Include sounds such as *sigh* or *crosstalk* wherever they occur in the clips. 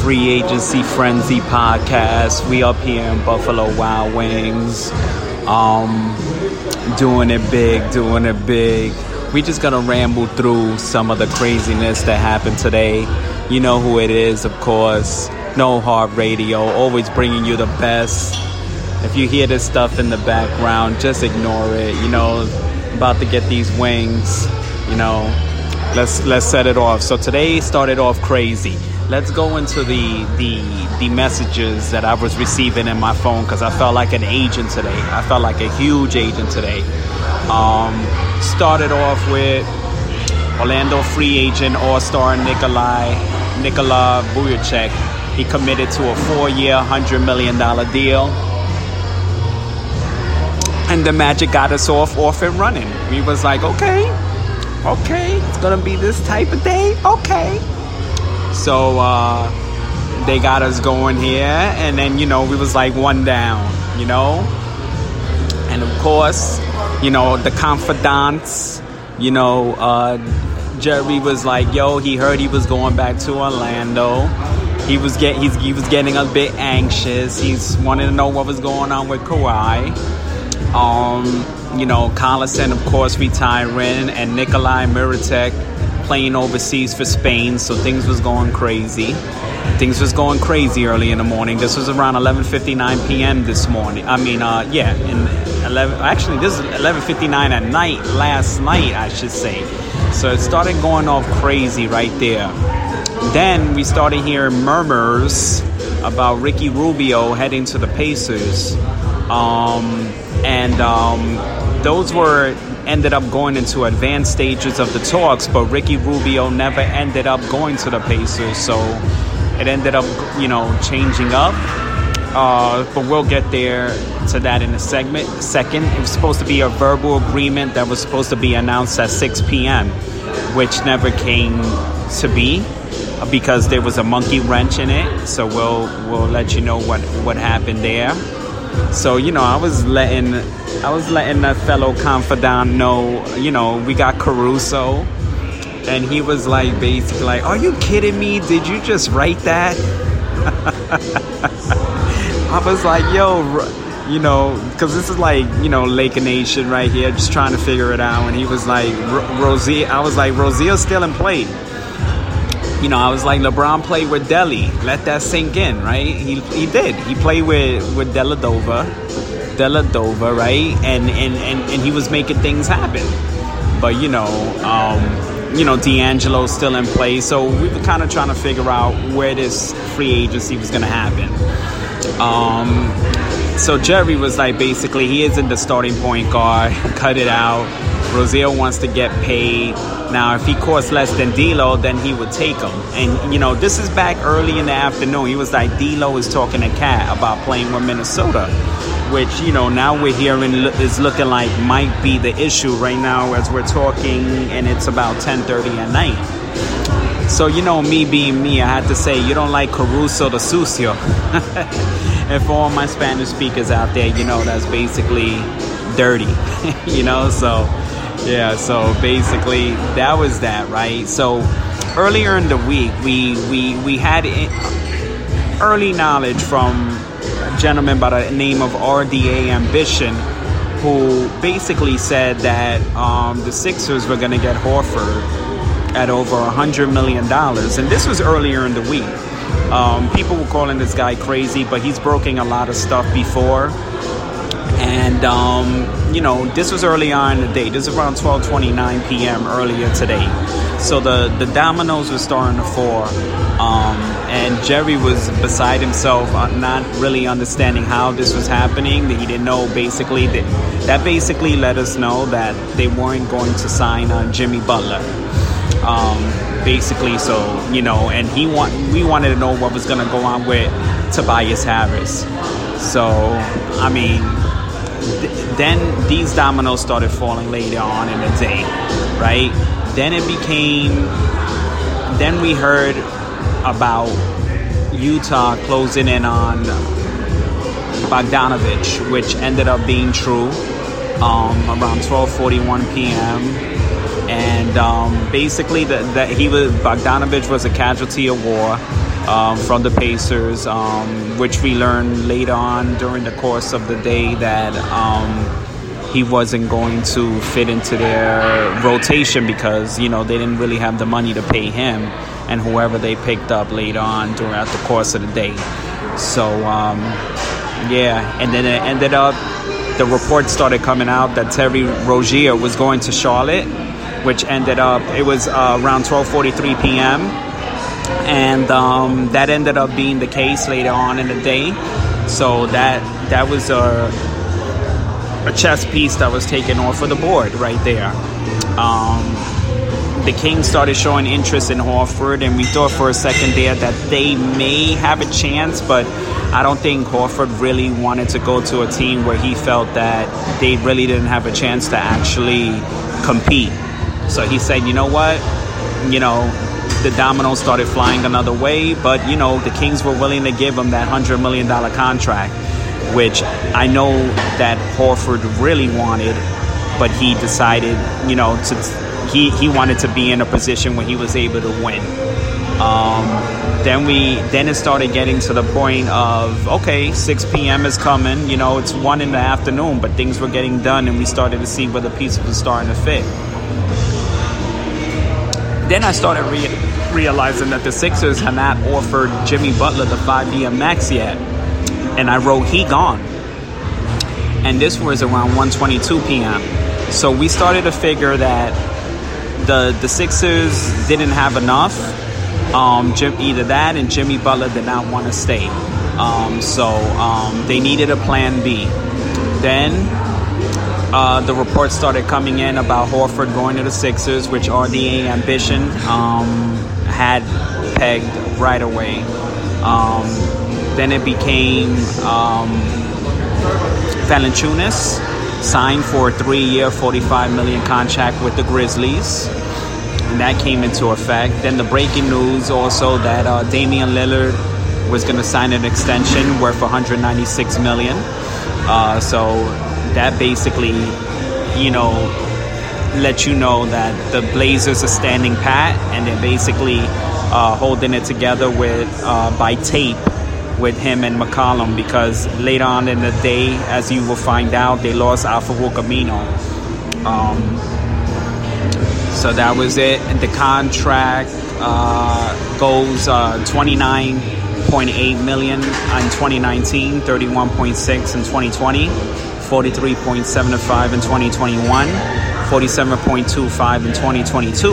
Free Agency Frenzy podcast. We up here in Buffalo Wild Wings, um, doing it big, doing it big. We just gonna ramble through some of the craziness that happened today. You know who it is, of course. No Hard Radio, always bringing you the best. If you hear this stuff in the background, just ignore it. You know, about to get these wings. You know, let's let's set it off. So today started off crazy. Let's go into the the the messages that I was receiving in my phone because I felt like an agent today. I felt like a huge agent today. Um, started off with Orlando free agent all-star Nikolai Nikola Vujacic. He committed to a four-year, hundred million dollar deal and the magic got us off off and running. We was like, okay, okay, it's gonna be this type of day, okay. So uh, they got us going here, and then you know we was like one down, you know, and of course, you know the confidants, you know, uh, Jerry was like, yo, he heard he was going back to Orlando. He was get he was getting a bit anxious. He's wanting to know what was going on with Kawhi. Um, you know, Collison, of course, retiring, and Nikolai Mirotic playing overseas for Spain. So things was going crazy. Things was going crazy early in the morning. This was around 11:59 p.m. this morning. I mean, uh, yeah, in 11. Actually, this is 11:59 at night. Last night, I should say. So it started going off crazy right there. Then we started hearing murmurs about Ricky Rubio heading to the Pacers. Um, and um, those were ended up going into advanced stages of the talks, but Ricky Rubio never ended up going to the Pacers, so it ended up, you know, changing up. Uh, but we'll get there to that in a segment. Second, it was supposed to be a verbal agreement that was supposed to be announced at 6 p.m., which never came to be because there was a monkey wrench in it. So we'll we'll let you know what what happened there. So you know, I was letting I was letting a fellow confidant know, you know, we got Caruso, and he was like, basically, like, "Are you kidding me? Did you just write that?" *laughs* I was like, "Yo." You know, because this is like, you know, Lake Nation right here, just trying to figure it out. And he was like, Rosie, I was like, Rozier's still in play you know, I was like, LeBron played with Delly. Let that sink in, right? He, he did. He played with with Deladova, Deladova, right? And, and and and he was making things happen. But you know, um, you know, D'Angelo's still in play, so we were kind of trying to figure out where this free agency was going to happen. Um, so Jerry was like, basically, he isn't the starting point guard. *laughs* Cut it out. Rozier wants to get paid. Now, if he costs less than D'Lo, then he would take him. And you know, this is back early in the afternoon. He was like, D'Lo is talking to KAT about playing with Minnesota, which you know now we're hearing is looking like might be the issue right now as we're talking, and it's about 10:30 at night. So you know, me being me, I had to say you don't like Caruso the Sucio. *laughs* and for all my Spanish speakers out there, you know that's basically dirty. *laughs* you know, so yeah, so basically that was that, right? So earlier in the week, we we we had early knowledge from a gentleman by the name of RDA Ambition, who basically said that um, the Sixers were going to get Horford at over a hundred million dollars, and this was earlier in the week. Um, people were calling this guy crazy, but he's broken a lot of stuff before. And um, you know, this was early on in the day. This is around 12:29 p.m. earlier today. So the the dominoes were starting to fall, um, and Jerry was beside himself, uh, not really understanding how this was happening. He didn't know. Basically, that that basically let us know that they weren't going to sign on Jimmy Butler. Um, basically, so you know, and he want we wanted to know what was going to go on with Tobias Harris. So I mean, th- then these dominoes started falling later on in the day, right? Then it became. Then we heard about Utah closing in on Bogdanovich, which ended up being true um, around 12:41 p.m. And um, basically, that he was Bogdanovich was a casualty of war um, from the Pacers, um, which we learned later on during the course of the day that um, he wasn't going to fit into their rotation because you know they didn't really have the money to pay him and whoever they picked up later on throughout the course of the day. So um, yeah, and then it ended up the reports started coming out that Terry Rozier was going to Charlotte, which ended up it was uh, around 12:43 p.m. and um, that ended up being the case later on in the day. So that that was a a chess piece that was taken off of the board right there. Um, the Kings started showing interest in Horford, and we thought for a second there that they may have a chance, but I don't think Horford really wanted to go to a team where he felt that they really didn't have a chance to actually compete. So he said, you know what? You know, the dominoes started flying another way, but, you know, the Kings were willing to give him that $100 million contract, which I know that Horford really wanted, but he decided, you know, to he, he wanted to be in a position where he was able to win. Um, then we then it started getting to the point of okay, 6 p.m. is coming. You know, it's one in the afternoon, but things were getting done, and we started to see where the pieces were starting to fit. Then I started re- realizing that the Sixers had not offered Jimmy Butler the five-year max yet, and I wrote he gone. And this was around 1:22 p.m. So we started to figure that the the Sixers didn't have enough. Um, Jim, either that and Jimmy Butler did not want to stay. Um, so um, they needed a plan B. Then uh, the reports started coming in about Horford going to the Sixers, which RDA Ambition um, had pegged right away. Um, then it became um, Valanciunas signed for a three-year, 45 million contract with the Grizzlies. And that came into effect. Then the breaking news also that uh, Damian Lillard was going to sign an extension worth 196 million. Uh, so that basically, you know, let you know that the Blazers are standing pat and they're basically uh, holding it together with uh, by tape with him and McCollum because later on in the day, as you will find out, they lost Al-Farouq Um, so that was it. The contract uh, goes uh, 29.8 million in 2019, 31.6 in 2020, 43.75 in 2021, 47.25 in 2022.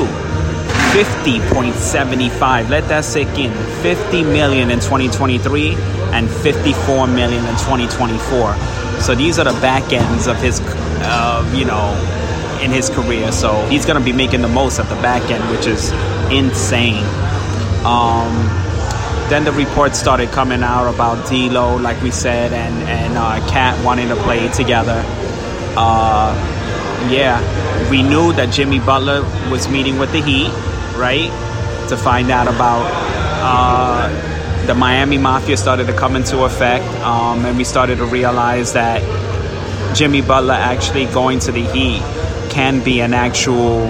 50.75. Let that sink in. 50 million in 2023 and 54 million in 2024. So these are the back ends of his, uh, you know, in his career. So he's going to be making the most at the back end, which is insane. Um, then the reports started coming out about D'Lo, like we said, and and uh, KAT wanting to play together. Uh, yeah, we knew that Jimmy Butler was meeting with the Heat, right? To find out about uh, the Miami Mafia started to come into effect, um, and we started to realize that Jimmy Butler actually going to the Heat can be an actual,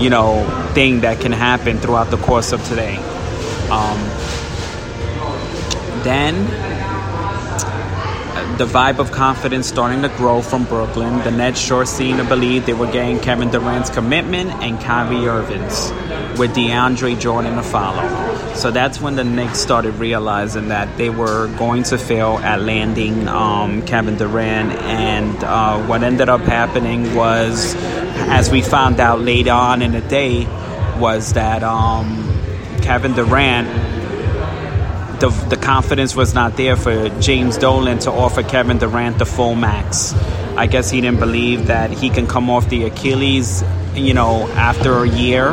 you know, thing that can happen throughout the course of today. Um, then the vibe of confidence starting to grow from Brooklyn. The Nets sure seemed to believe they were getting Kevin Durant's commitment and Kyrie Irving's with DeAndre Jordan to follow. So that's when the Knicks started realizing that they were going to fail at landing um, Kevin Durant. And uh, what ended up happening was, as we found out later on in the day, was that um, Kevin Durant the, the confidence was not there for James Dolan to offer Kevin Durant the full max. I guess he didn't believe that he can come off the Achilles, you know, after a year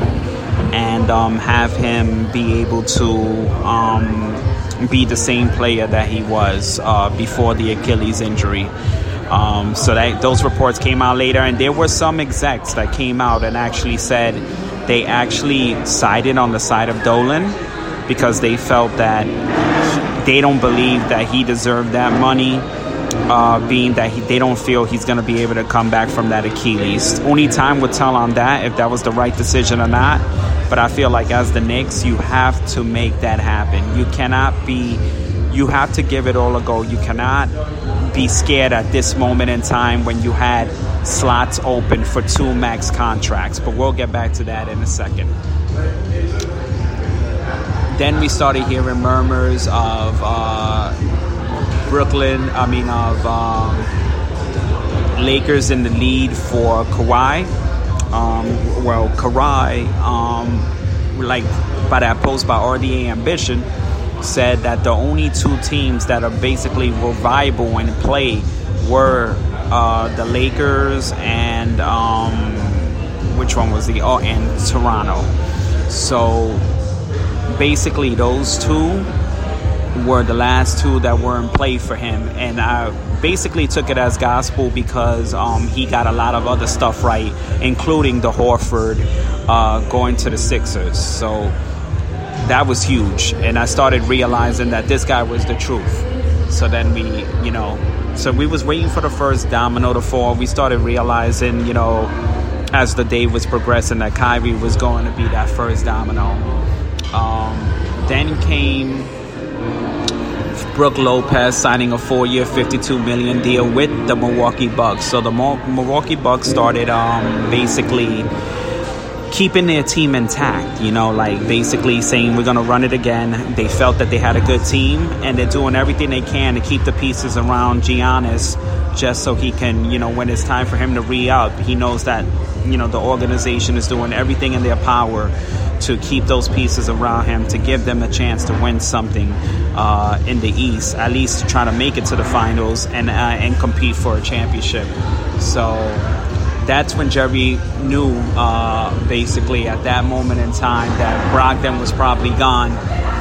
and um, have him be able to um, be the same player that he was uh, before the Achilles injury. Um, so that those reports came out later, and there were some execs that came out and actually said they actually sided on the side of Dolan because they felt that they don't believe that he deserved that money. Uh, being that he, they don't feel he's going to be able to come back from that Achilles. Only time would tell on that if that was the right decision or not. But I feel like as the Knicks, you have to make that happen. You cannot be, you have to give it all a go. You cannot be scared at this moment in time when you had slots open for two max contracts. But we'll get back to that in a second then we started hearing murmurs of uh, Brooklyn, I mean, of um, Lakers in the lead for Kawhi. Um, well, Kawhi, um, like by that post by RDA Ambition, said that the only two teams that are basically were viable in play were uh, the Lakers and um, which one was the oh and Toronto. So basically those two were the last two that were in play for him, and I basically took it as gospel because um, he got a lot of other stuff right, including the Horford uh, going to the Sixers. So that was huge, and I started realizing that this guy was the truth. So then we, you know, so we was waiting for the first domino to fall. We started realizing, you know, as the day was progressing, that Kyrie was going to be that first domino. Um, then came Brook Lopez signing a four-year, 52 million deal with the Milwaukee Bucks. So the Milwaukee Bucks started um, basically keeping their team intact. You know, like basically saying we're gonna run it again. They felt that they had a good team, and they're doing everything they can to keep the pieces around Giannis, just so he can, you know, when it's time for him to re-up, he knows that, you know, the organization is doing everything in their power to keep those pieces around him to give them a chance to win something uh, in the East, at least to try to make it to the finals and uh, and compete for a championship. So that's when Jerry knew, uh, basically at that moment in time, that Brogdon was probably gone,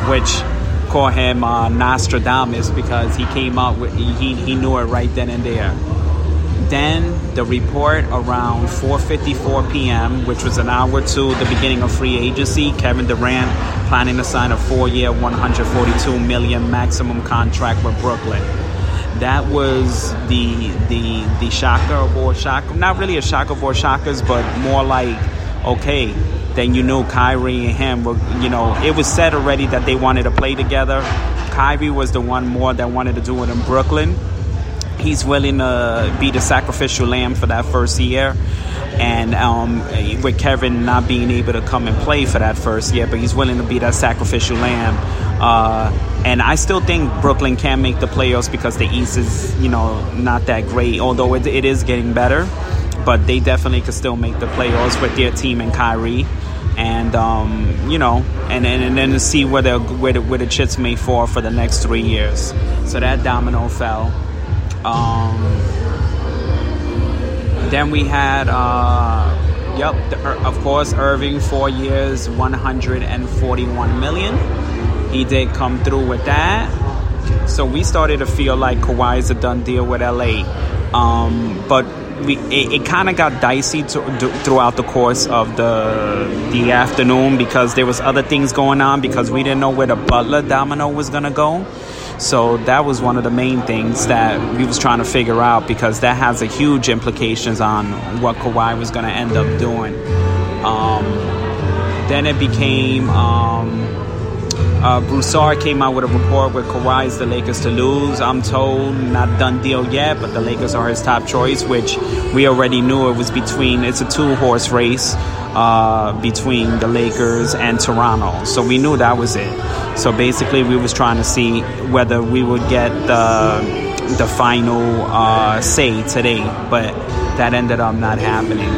which called him uh, Nostradamus because he came out with he, he knew it right then and there. Then the report around 4:54 p.m., which was an hour to the beginning of free agency, Kevin Durant planning to sign a four-year, 142 million maximum contract with Brooklyn. That was the the the shocker all shocker. Not really a shocker for shockers, but more like okay. Then you knew Kyrie and him were, you know, it was said already that they wanted to play together. Kyrie was the one more that wanted to do it in Brooklyn he's willing to be the sacrificial lamb for that first year. And um, with Kevin not being able to come and play for that first year, but he's willing to be that sacrificial lamb. Uh, and I still think Brooklyn can make the playoffs because the East is, you know, not that great, although it, it is getting better. But they definitely could still make the playoffs with their team and Kyrie and um, you know, and, and and then see where the where the, where the chips may fall for the next three years. So that domino fell. Um, then we had, uh, yep, the, of course, Irving, four years, 141 million. He did come through with that. So we started to feel like Kawhi is a done deal with LA. Um, but we, it, it kind of got dicey to, do, throughout the course of the the afternoon because there was other things going on because we didn't know where the Butler domino was gonna go. So that was one of the main things that we was trying to figure out because that has a huge implications on what Kawhi was to end up doing. Um, then it became um, Uh, Broussard came out with a report Kawhi is the Lakers to lose. I'm told not done deal yet, but the Lakers are his top choice, which we already knew it was between. It's a two horse race uh, between the Lakers and Toronto, so we knew that was it. So basically, we was trying to see whether we would get the the final uh, say today, but that ended up not happening.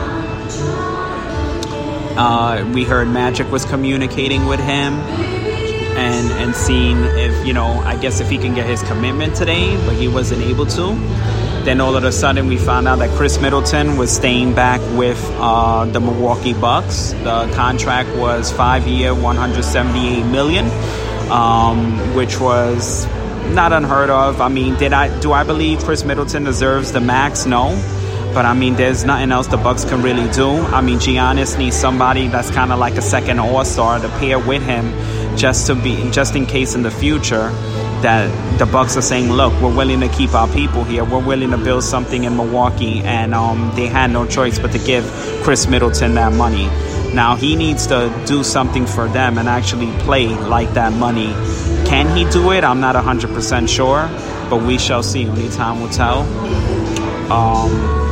Uh, we heard Magic was communicating with him and and seeing if you know I guess if he can get his commitment today, but he wasn't able to. Then all of a sudden we found out that Khris Middleton was staying back with uh, the Milwaukee Bucks. The contract was five year, 178 million, um, which was not unheard of. I mean, did I do I believe Khris Middleton deserves the max? No. But I mean, there's nothing else the Bucks can really do. I mean, Giannis needs somebody that's kind of like a second All Star to pair with him, just to be, just in case in the future that the Bucks are saying, look, we're willing to keep our people here. We're willing to build something in Milwaukee, and um, they had no choice but to give Khris Middleton that money. Now he needs to do something for them and actually play like that money. Can he do it? I'm not 100% sure, but we shall see. Only time will tell. Um,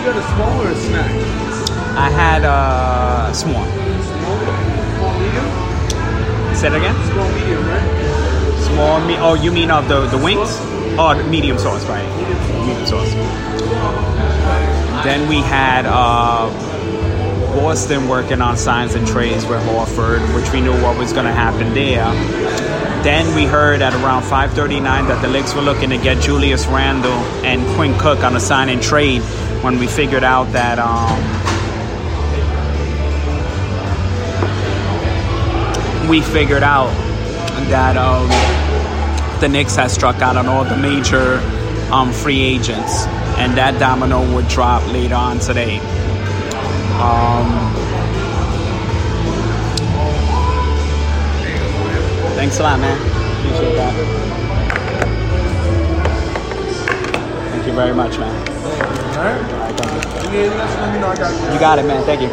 you got a small or a snack? I had uh, small. Small? Small medium? Say it again. Small medium, right? Small. Me- oh, you mean of the the wings? Oh, the medium sauce, right? Medium sauce. Then we had uh, Boston working on signs and trades with Horford, which we knew what was going to happen there. Then we heard at around 5:39 that the Knicks were looking to get Julius Randle and Quinn Cook on a sign and trade. When we figured out that um, we figured out that um, the Knicks had struck out on all the major um, free agents, and that domino would drop later on today. Um, thanks a lot, man. Appreciate that. Thank you very much, man. You. You got it, man. Thank you.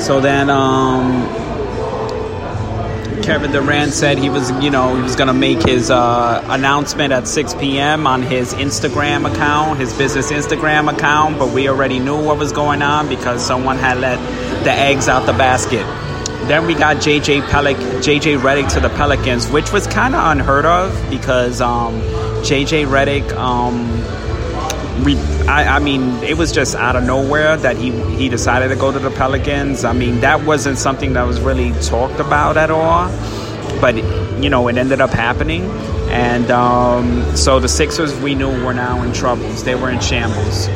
So then, um, Kevin Durant said he was, you know, he was gonna make his uh, announcement at 6 p.m. on his Instagram account, his business Instagram account. But we already knew what was going on because someone had let the eggs out the basket. Then we got JJ Pelic, JJ Redick to the Pelicans, which was kind of unheard of because um, JJ Redick. Um, we, I, I mean, it was just out of nowhere that he he decided to go to the Pelicans. I mean, that wasn't something that was really talked about at all, but you know, it ended up happening. And um, so the Sixers, we knew, were now in troubles. They were in shambles.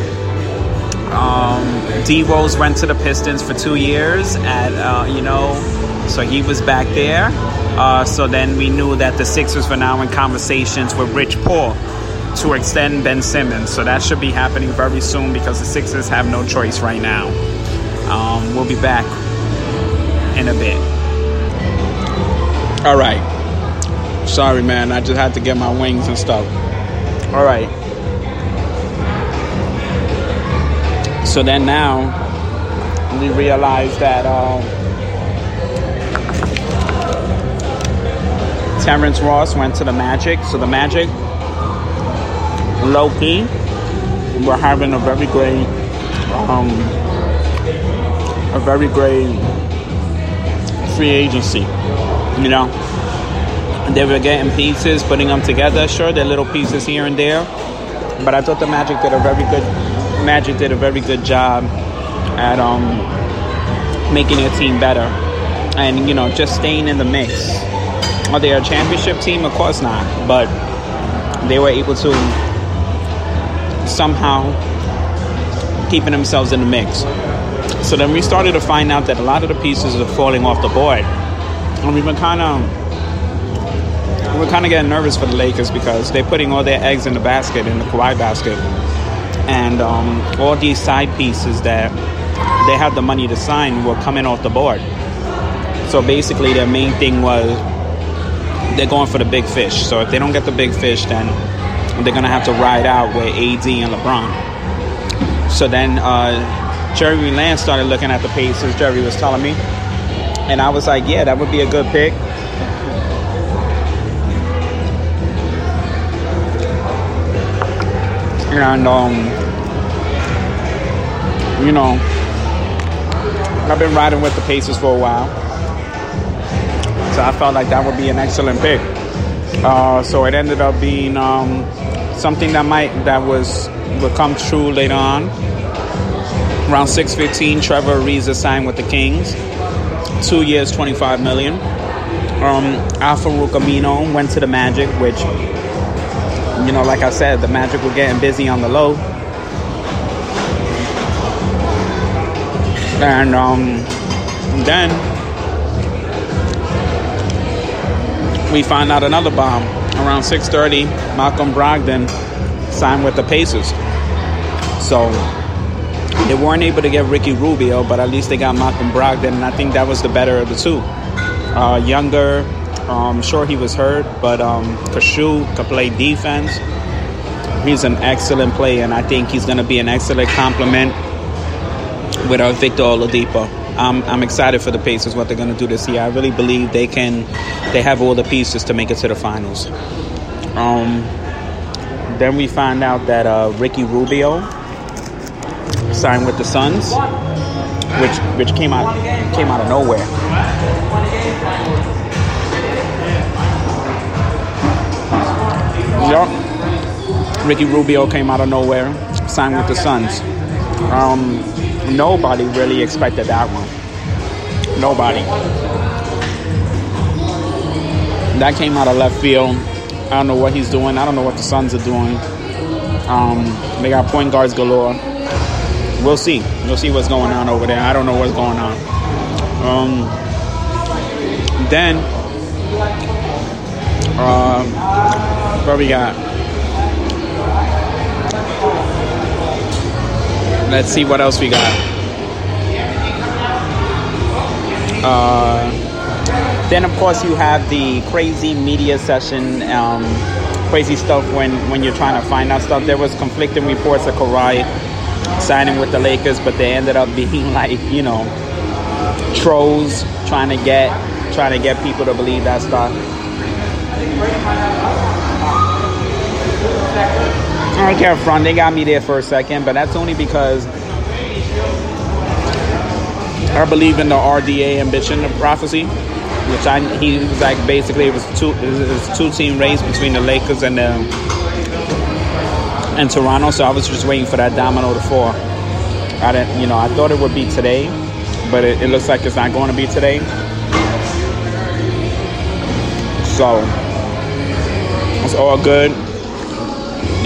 Um, D Rose went to the Pistons for two years at uh, you know, so he was back there. Uh, so then we knew that the Sixers were now in conversations with Rich Paul to extend Ben Simmons. So that should be happening very soon because the Sixers have no choice right now. Um, we'll be back in a bit. All right. Sorry, man. I just had to get my wings and stuff. All right. So then now we realize that um, Terrence Ross went to the Magic. So the Magic low key, we're having a very great, um, a very great free agency. You know, they were getting pieces, putting them together. Sure, they're little pieces here and there, but I thought the Magic did a very good. Magic did a very good job at um, making their team better, and you know, just staying in the mix. Are they a championship team? Of course not, but they were able to somehow keeping themselves in the mix. So then we started to find out that a lot of the pieces are falling off the board, and we've been kind of we're kind of getting nervous for the Lakers because they're putting all their eggs in the basket in the Kawhi basket, and um, all these side pieces that they had the money to sign were coming off the board. So basically, their main thing was they're going for the big fish. So if they don't get the big fish, then they're gonna have to ride out with AD and LeBron. So then uh, Jerry Lance started looking at the Pacers. Jerry was telling me, and I was like, yeah, that would be a good pick. And um, you know, I've been riding with the Pacers for a while, so I felt like that would be an excellent pick. Uh, so it ended up being um, something that might that was would come true later on. Around 6:15, Trevor Ariza signed with the Kings, two years, 25 million. Um, Al-Farouq Aminu went to the Magic, which, you know, like I said, the Magic were getting busy on the low. And um, then we find out another bomb. Around 6:30, Malcolm Brogdon signed with the Pacers. So they weren't able to get Ricky Rubio, but at least they got Malcolm Brogdon, and I think that was the better of the two. Uh, younger, um, sure he was hurt, but um, Kashu could play defense. He's an excellent player, and I think he's going to be an excellent complement with our Victor Oladipo. I'm, I'm excited for the Pacers what they're going to do this year. I really believe they can. They have all the pieces to make it to the finals. Um, then we find out that uh, Ricky Rubio signed with the Suns, which which came out came out of nowhere. Yep. Ricky Rubio came out of nowhere, signed with the Suns. Um, nobody really expected that one. Nobody. That came out of left field. I don't know what he's doing. I don't know what the Suns are doing. Um, they got point guards galore. We'll see. We'll see what's going on over there. I don't know what's going on. Um, then, uh, what we got? Let's see what else we got. Uh, then of course you have the crazy media session, um, crazy stuff when when you're trying to find out stuff. There was conflicting reports of Kawhi signing with the Lakers, but they ended up *laughs* being like you know trolls trying to get trying to get people to believe that stuff. I don't care front. They got me there for a second, but that's only because I believe in the RDA ambition of prophecy, which I he was like basically it was two it was two team race between the Lakers and the and Toronto. So I was just waiting for that domino to fall. I didn't, you know, I thought it would be today, but it, it looks like it's not going to be today. So it's all good.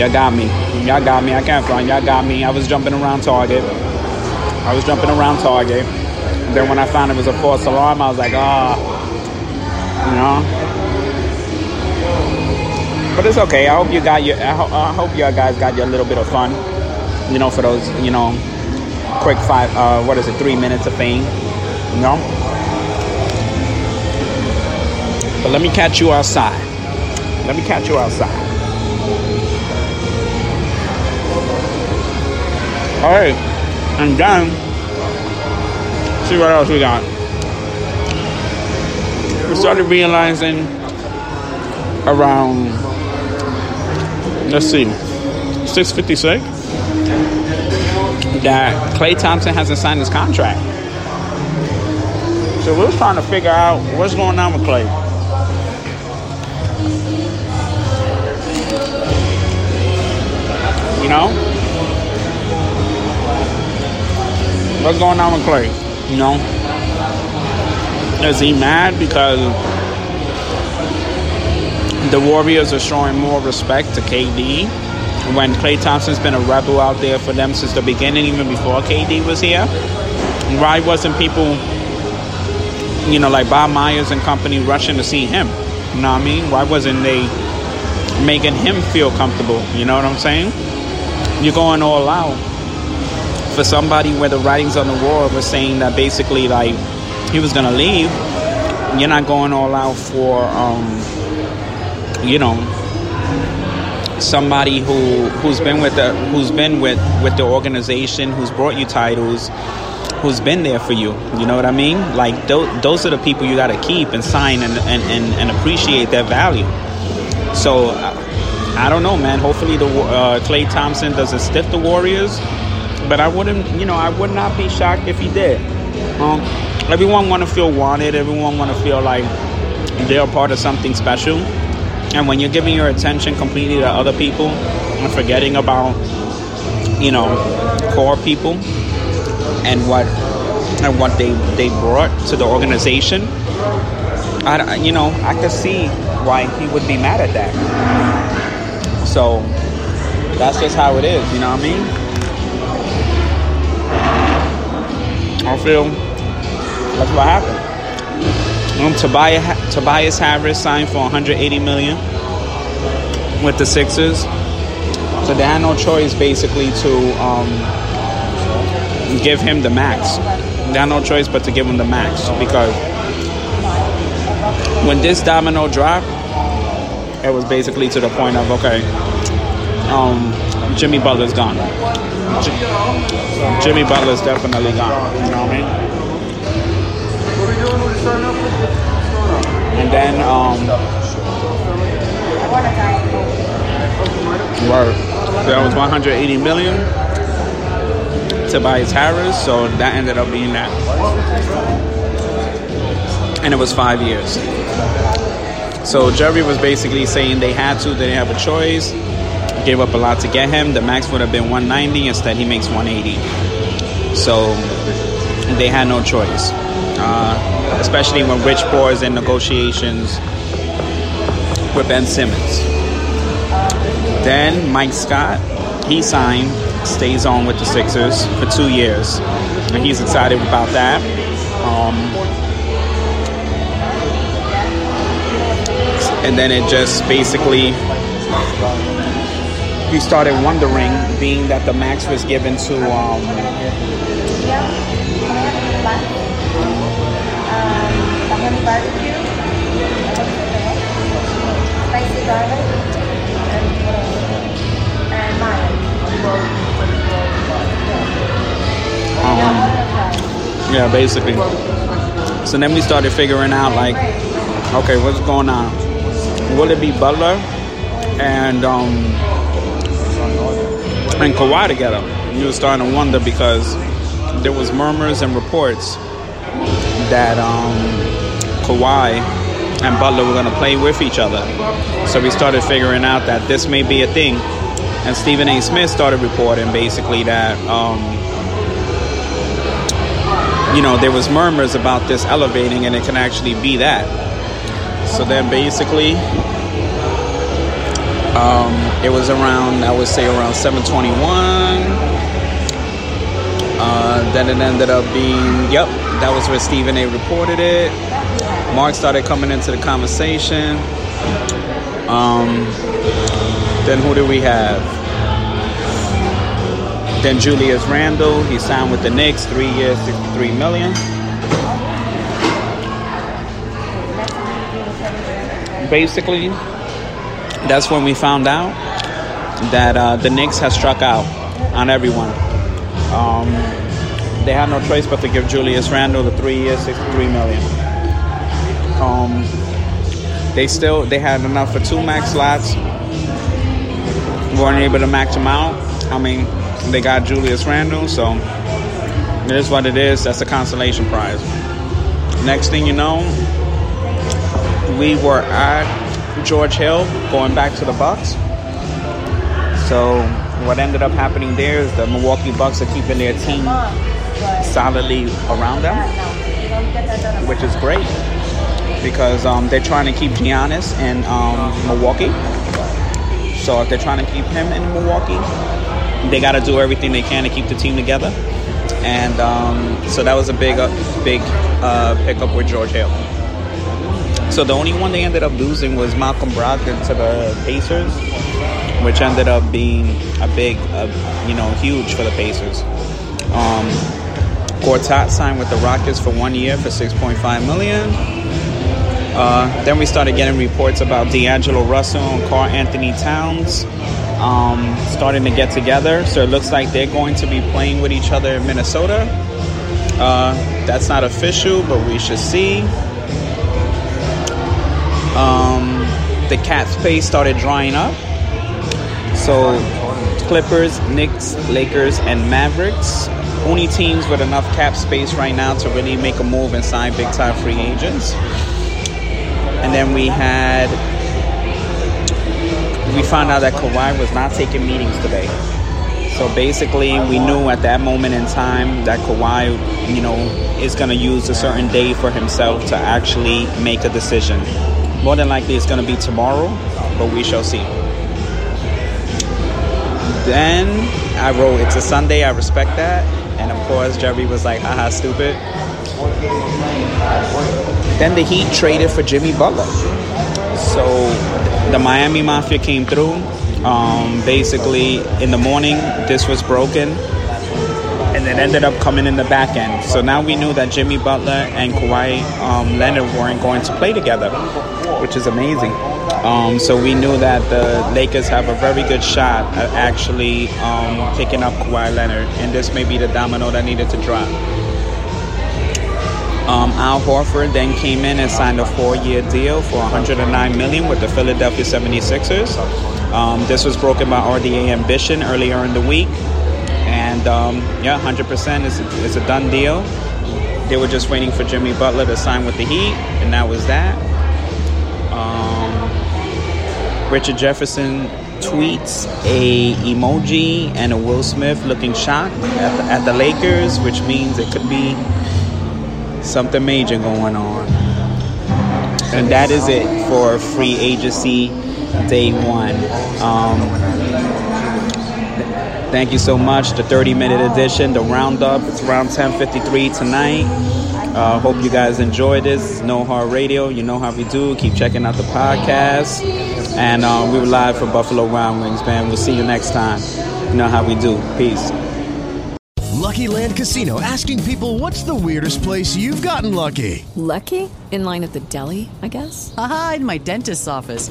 Y'all got me. Y'all got me. I can't front. Y'all got me. I was jumping around Target. I was jumping around Target. And Then when I found it was a false alarm, I was like, ah, you know. But it's okay. I hope you got your. I, ho- I hope y'all guys got your little bit of fun. You know, for those, you know, quick five. Uh, what is it? Three minutes of fame. You know. But let me catch you outside. Let me catch you outside. All right, and then see what else we got. We started realizing around let's see, six fifty six that Klay Thompson hasn't signed his contract. So we're trying to figure out what's going on with Klay. You know? What's going on with Klay? You know? Is he mad because the Warriors are showing more respect to KD when Klay Thompson's been a rebel out there for them since the beginning, even before KD was here? Why wasn't people, you know, like Bob Myers and company rushing to see him? You know what I mean? Why wasn't they making him feel comfortable? You know what I'm saying? You're going all out for somebody where the writings on the wall were saying that basically like he was gonna leave. You're not going all out for um, you know somebody who who's been with the who's been with with the organization, who's brought you titles, who's been there for you. You know what I mean? Like th- those are the people you got to keep and sign and, and, and, and appreciate their value. So I don't know, man. Hopefully the uh, Klay Thompson doesn't stiff the Warriors, but I wouldn't, you know, I would not be shocked if he did. Um, everyone want to feel wanted. Everyone want to feel like they're part of something special. And when you're giving your attention completely to other people and forgetting about, you know, core people and what and what they they brought to the organization, I, you know, I could see why he would be mad at that. So that's just how it is, you know what I mean? I feel that's what happened. Um, Tobias, Tobias Harris signed for 180 million with the Sixers, so they had no choice basically to um, give him the max. They had no choice but to give him the max because when this domino dropped, it was basically to the point of okay, um, Jimmy Butler's gone. J- Jimmy Butler's definitely gone. You know what I mean? And then, um. That was 180 million. Tobias Harris, so that ended up being that. And it was five years. So Jerry was basically saying they had to, they didn't have a choice. Gave up a lot to get him. The max would have been 190. Instead, he makes 180. So they had no choice. Uh, especially when Rich Paul is in negotiations with Ben Simmons. Then Mike Scott, he signed, stays on with the Sixers for two years, and he's excited about that. Um, and then it just basically he started wondering, being that the max was given to um. Um, yeah, basically. So then we started figuring out, like, okay, what's going on? Will it be Butler and um, and Kawhi together? You were starting to wonder because there was murmurs and reports that um, Kawhi and Butler were going to play with each other. So we started figuring out that this may be a thing. And Stephen A. Smith started reporting basically that, um, you know, there was murmurs about this elevating and it can actually be that. So then basically, um, it was around, I would say around 721. Uh, then it ended up being, yep, that was where Stephen A. reported it. Mark started coming into the conversation. Um, then who do we have? Then Julius Randle, he signed with the Knicks, three years, sixty-three million. Basically, that's when we found out that uh, the Knicks has struck out on everyone. Um, they had no choice but to give Julius Randle the three years, sixty-three million. Um, they still they had enough for two max slots. weren't able to max them out. I mean, they got Julius Randle, so it is what it is. That's a consolation prize. Next thing you know, we were at George Hill going back to the Bucks. So what ended up happening there is the Milwaukee Bucks are keeping their team solidly around them, which is great because um, they're trying to keep Giannis in um, Milwaukee. So if they're trying to keep him in Milwaukee, they got to do everything they can to keep the team together. And um, so that was a big, uh, big uh, pickup with George Hill. So the only one they ended up losing was Malcolm Brogdon to the Pacers, which ended up being a big, uh, you know, huge for the Pacers. Um, Gortat signed with the Rockets for one year for 6.5 million. Uh, then we started getting reports about D'Angelo Russell and Karl Anthony Towns um, starting to get together. So it looks like they're going to be playing with each other in Minnesota. Uh, that's not official, but we should see. Um, the cap space started drying up. So Clippers, Knicks, Lakers, and Mavericks. Only teams with enough cap space right now to really make a move and sign big time free agents. And then we had we found out that Kawhi was not taking meetings today. So basically, we knew at that moment in time that Kawhi, you know, is going to use a certain day for himself to actually make a decision. More than likely, it's going to be tomorrow, but we shall see. Then I wrote, It's a Sunday, I respect that. And of course, Jerry was like, haha, stupid. Then the Heat traded for Jimmy Butler. So the Miami Mafia came through. Um, basically, in the morning, this was broken, and it ended up coming in the back end. So now we knew that Jimmy Butler and Kawhi um, Leonard weren't going to play together, which is amazing. Um, so we knew that the Lakers have a very good shot at actually um, picking up Kawhi Leonard, and this may be the domino that needed to drop. Um, Al Horford then came in and signed a four-year deal for 109 million with the Philadelphia 76ers. Um, this was broken by RDA Ambition earlier in the week, and um, yeah, 100% is a, a done deal. They were just waiting for Jimmy Butler to sign with the Heat, and that was that. Um, Richard Jefferson tweets a emoji and a Will Smith looking shocked at the, at the Lakers, which means it could be something major going on. And that is it for free agency day one. Um, thank you so much. The 30 minute edition, the roundup. It's around 10:53 tonight. Uh, hope you guys enjoy this. No Hard Radio. You know how we do. Keep checking out the podcast. And uh, we were live from Buffalo Wild Wings, man. We'll see you next time. You know how we do. Peace. Lucky Land Casino asking people what's the weirdest place you've gotten lucky? Lucky? In line at the deli, I guess? Aha, in my dentist's office.